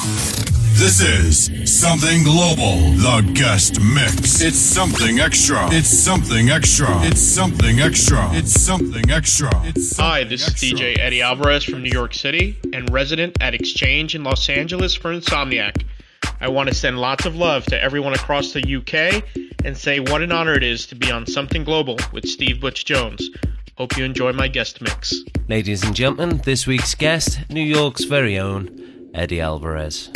This is Something Global, the guest mix. It's something extra. It's something extra. It's something extra. It's something extra. It's something Hi, this is. DJ Eddie Alvarez from New York City and resident at Exchange in Los Angeles for Insomniac. I want to send lots of love to everyone across the UK and say what an honor it is to be on Something Global with Steve Butch Jones. Hope you enjoy my guest mix. Ladies and gentlemen, this week's guest, New York's very own Eddie Alvarez.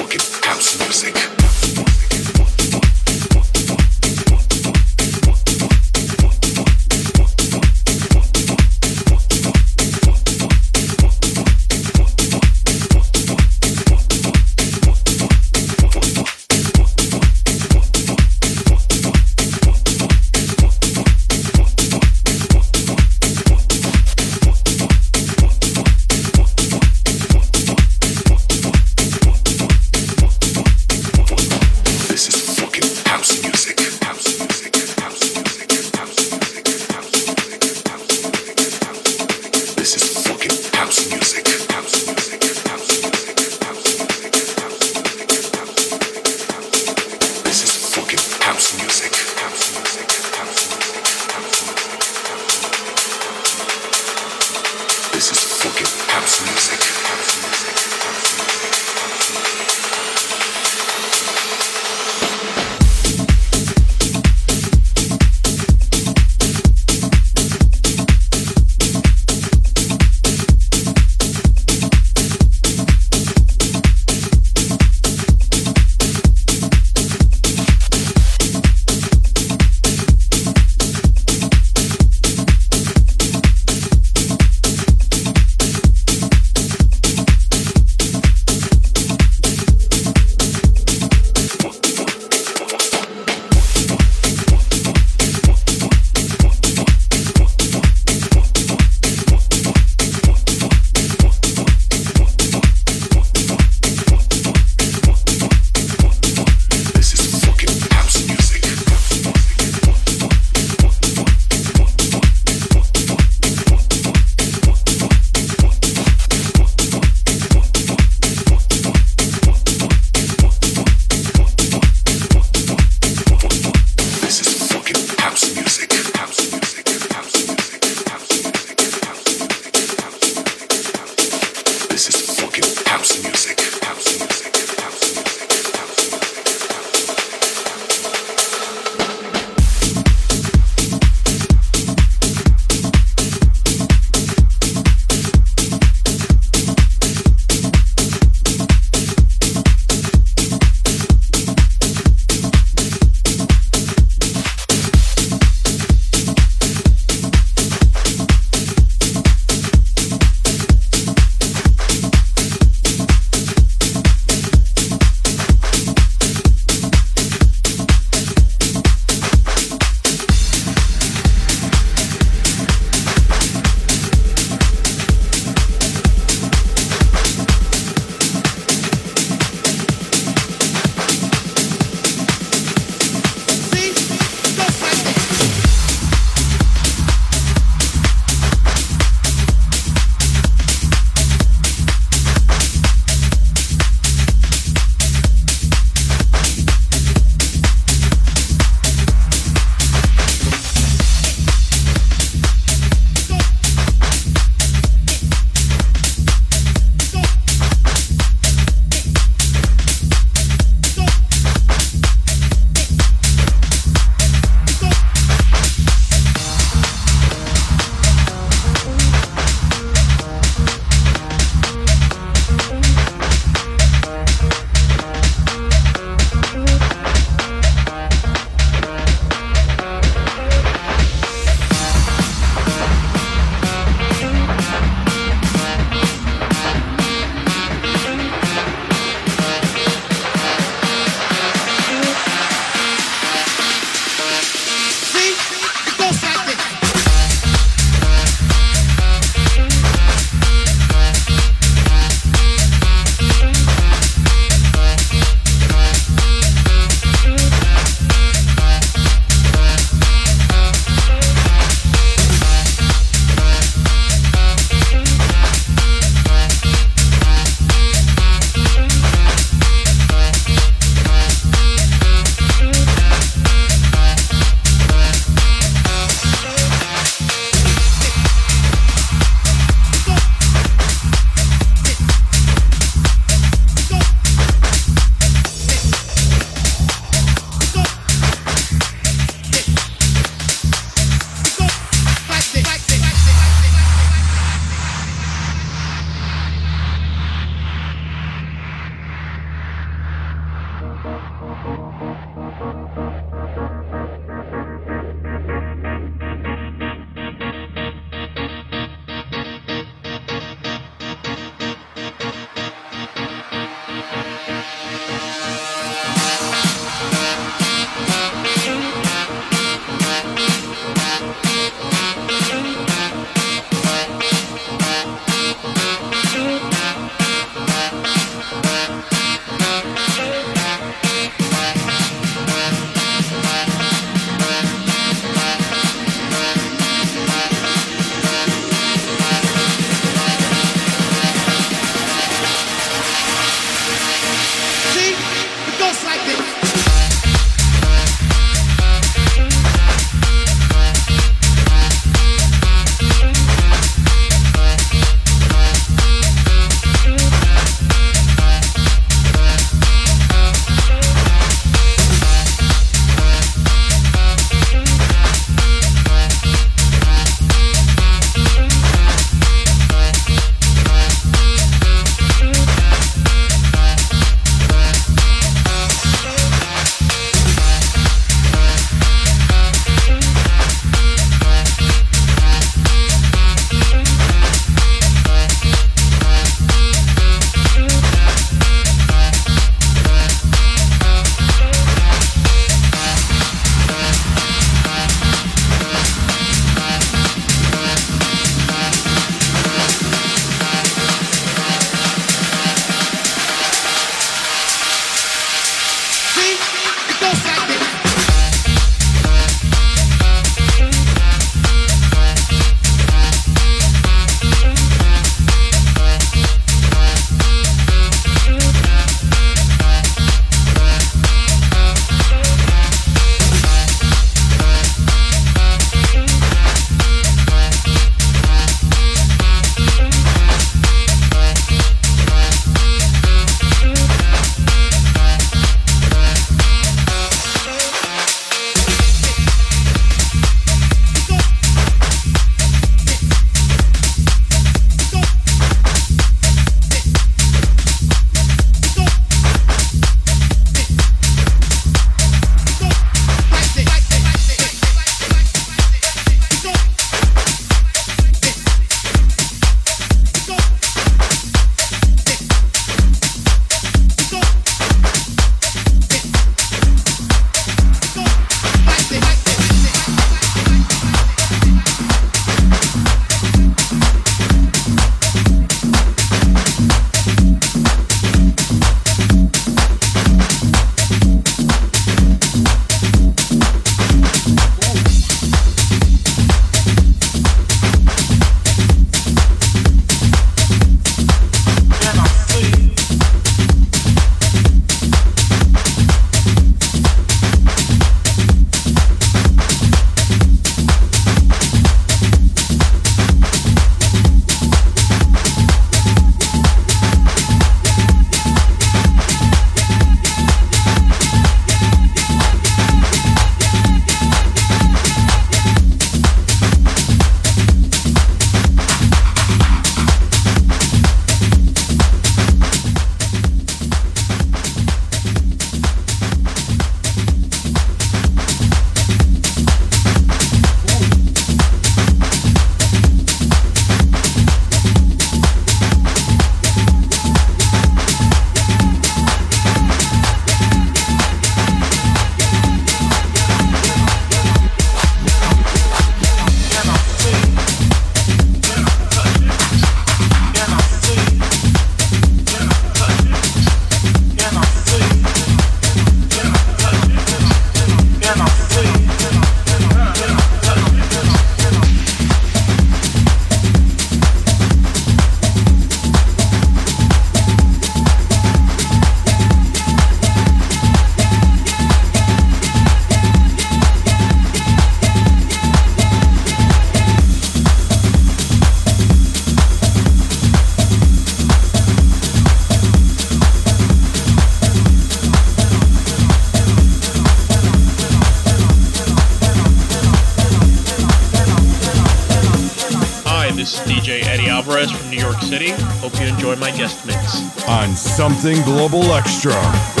Alvarez from New York City. Hope you enjoy my guest mix. On Something Global Extra.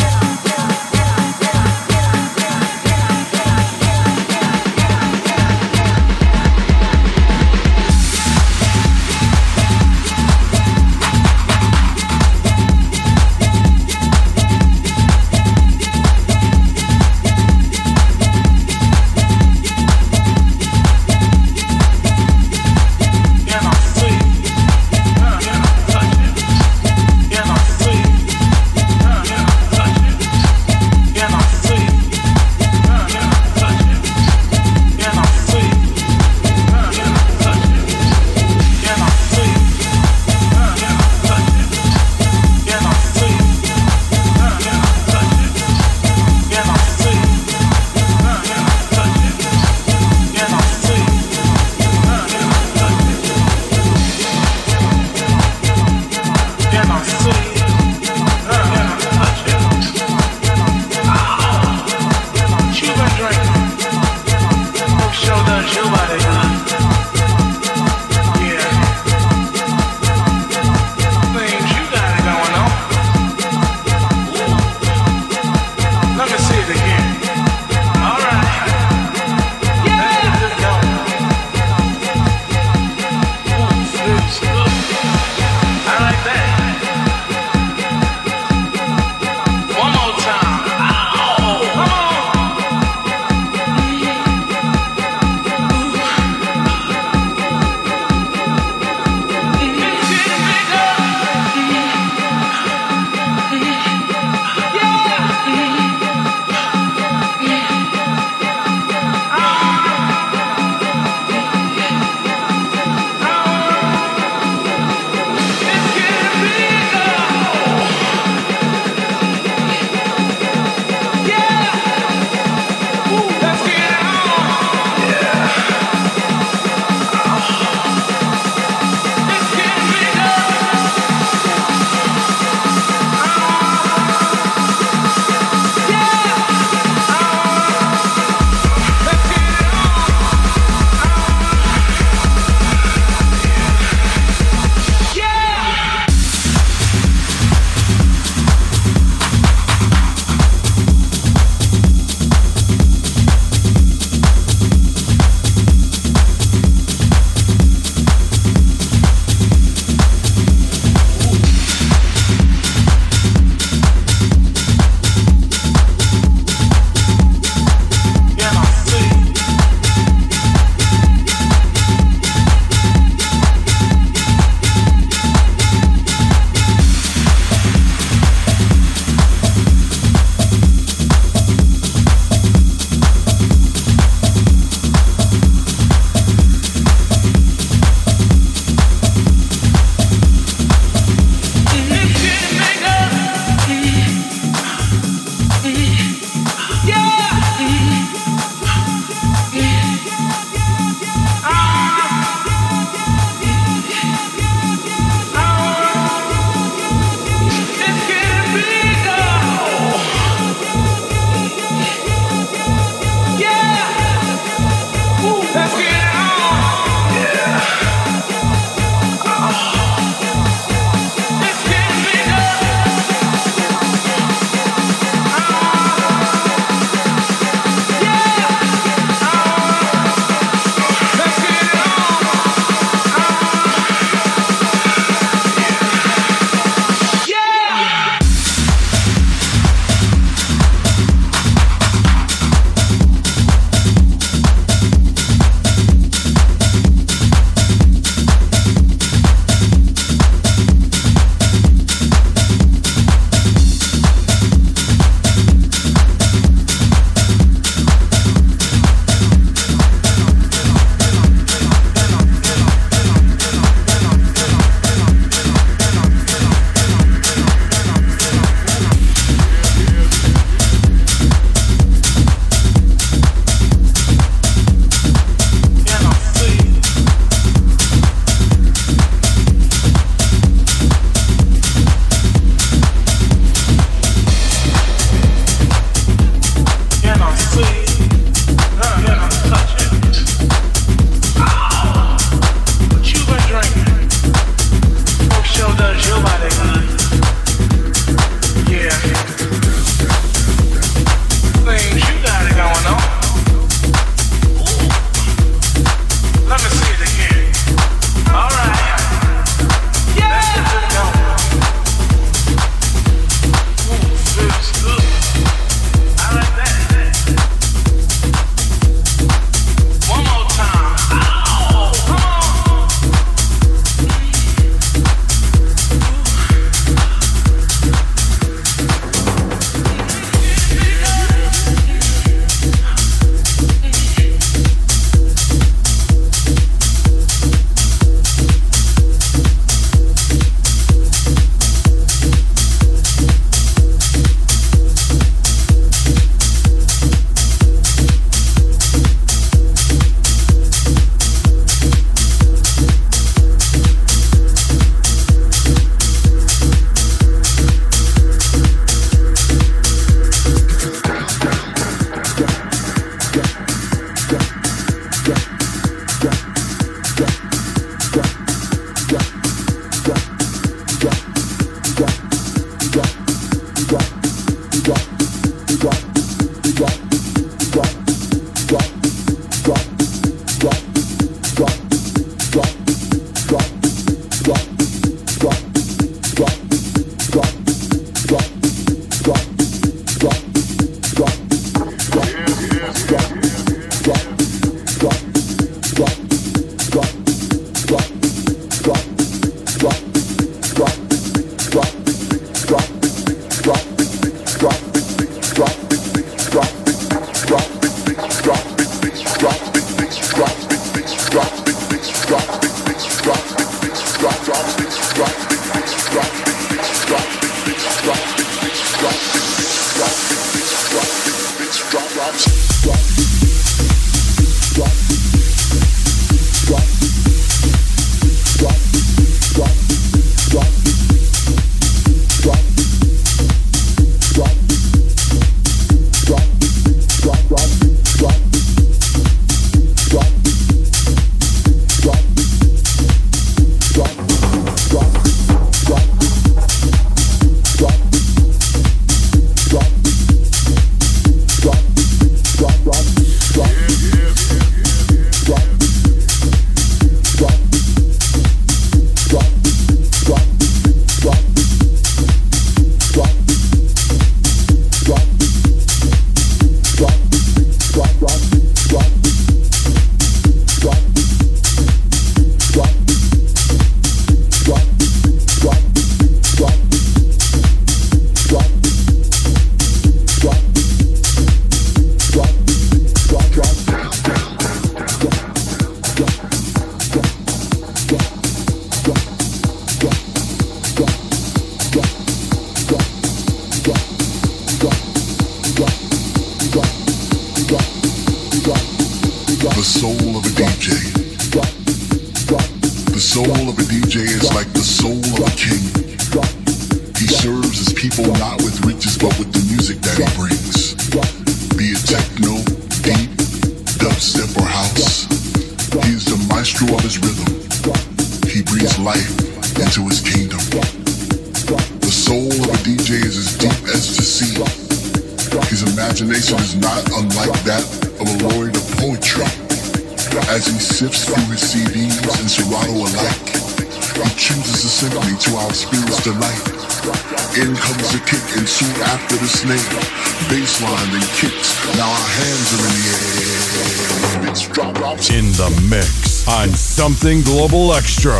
On Something Global Extra.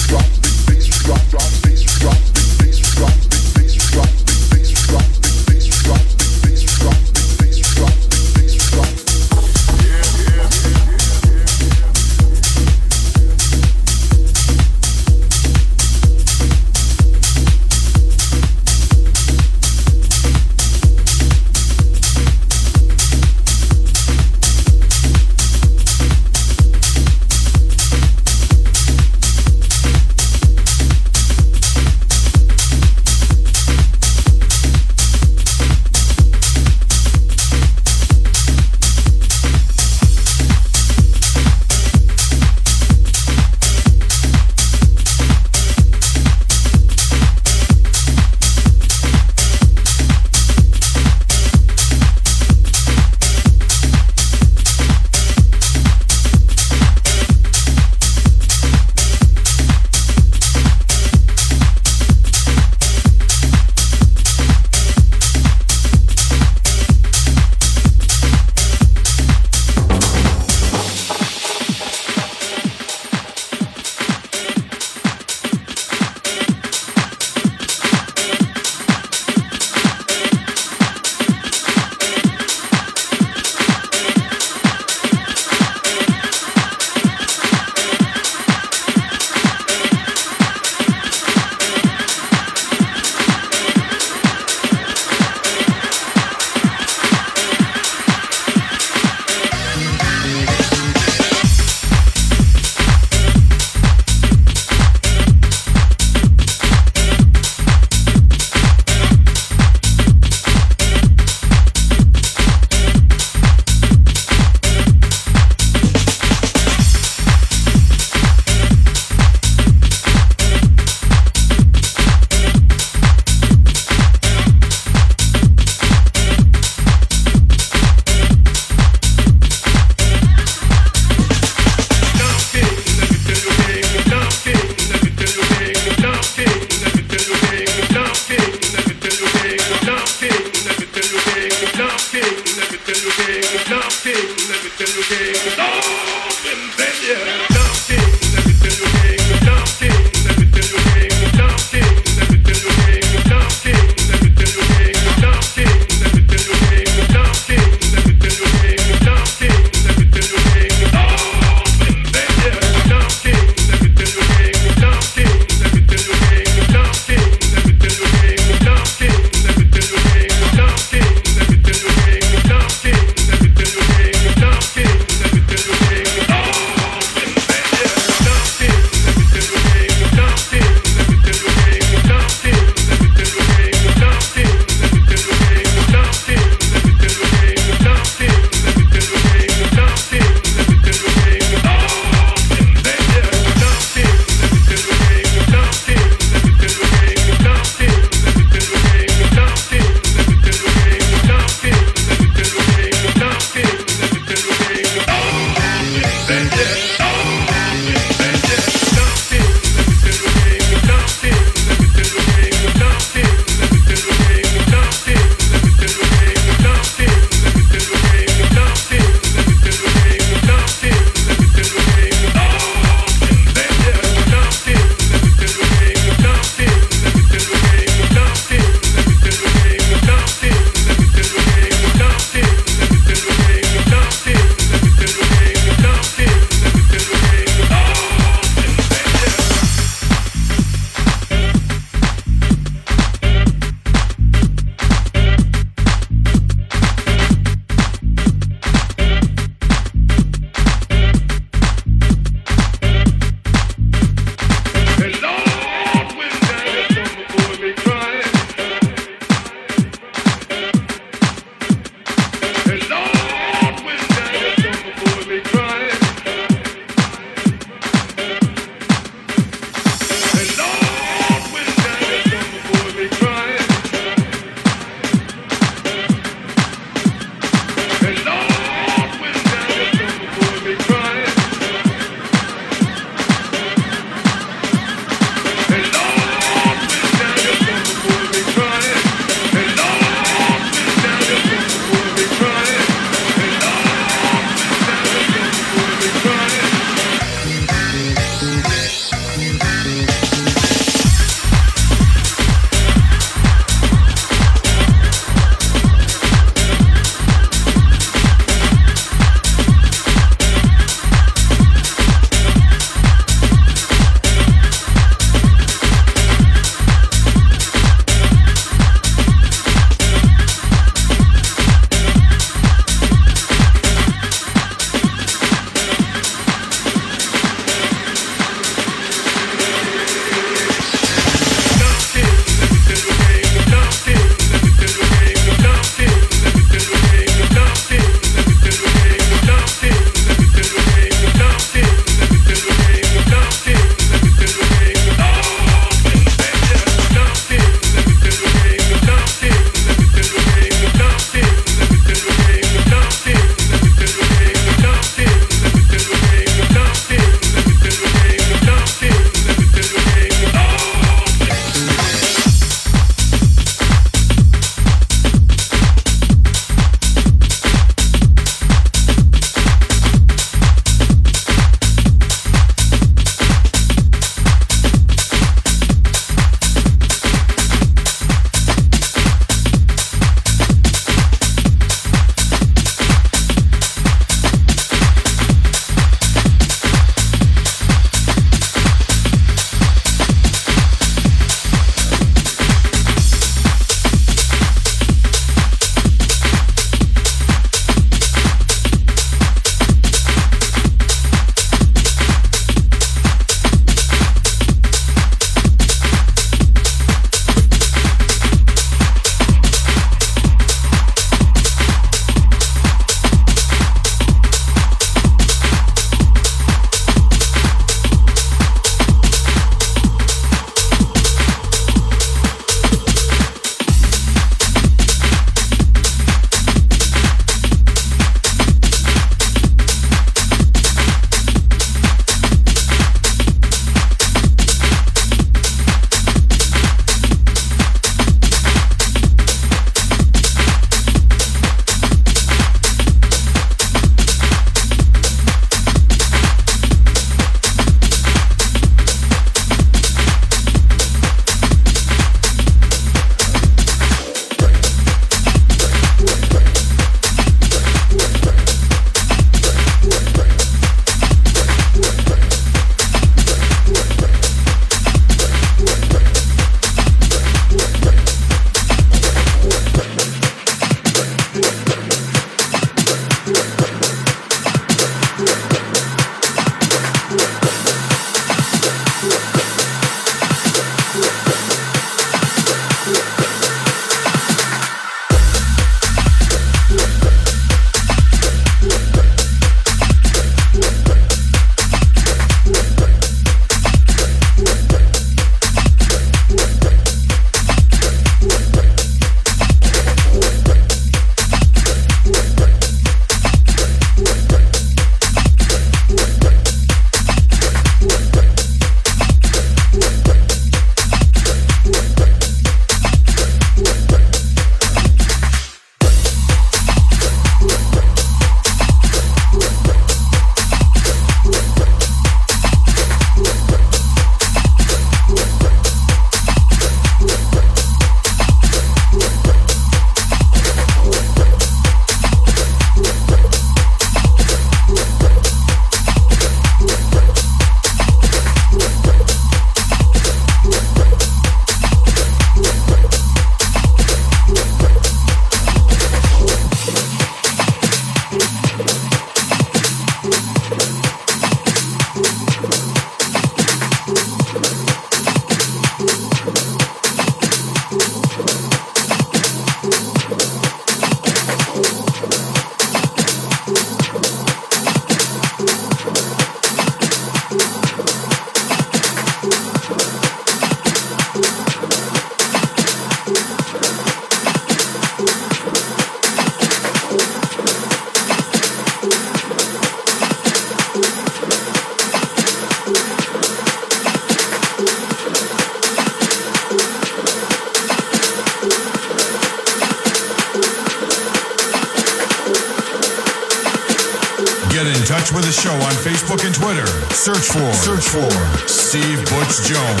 Search for Steve Butch Jones.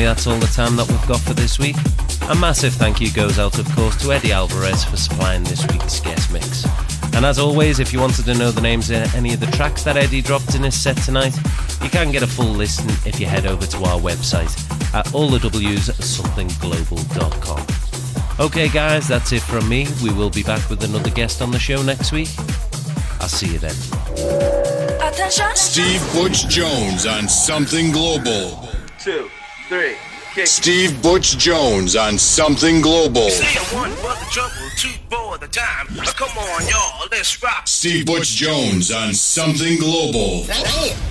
Unfortunately, that's all the time that we've got for this week. A massive thank you goes out, of course, to Eddie Alvarez for supplying this week's guest mix. And as always, if you wanted to know the names of any of the tracks that Eddie dropped in his set tonight, you can get a full listen if you head over to our website at allthewsomethingglobal.com. Okay, guys, that's it from me. We will be back with another guest on the show next week. I'll see you then. Attention. Steve Butch Jones on Something Global. Two, three. Steve Butch Jones on Something Global. Say one for the trouble, two for the time. Come on, y'all, let's rock. Steve Butch Jones on Something Global. Damn.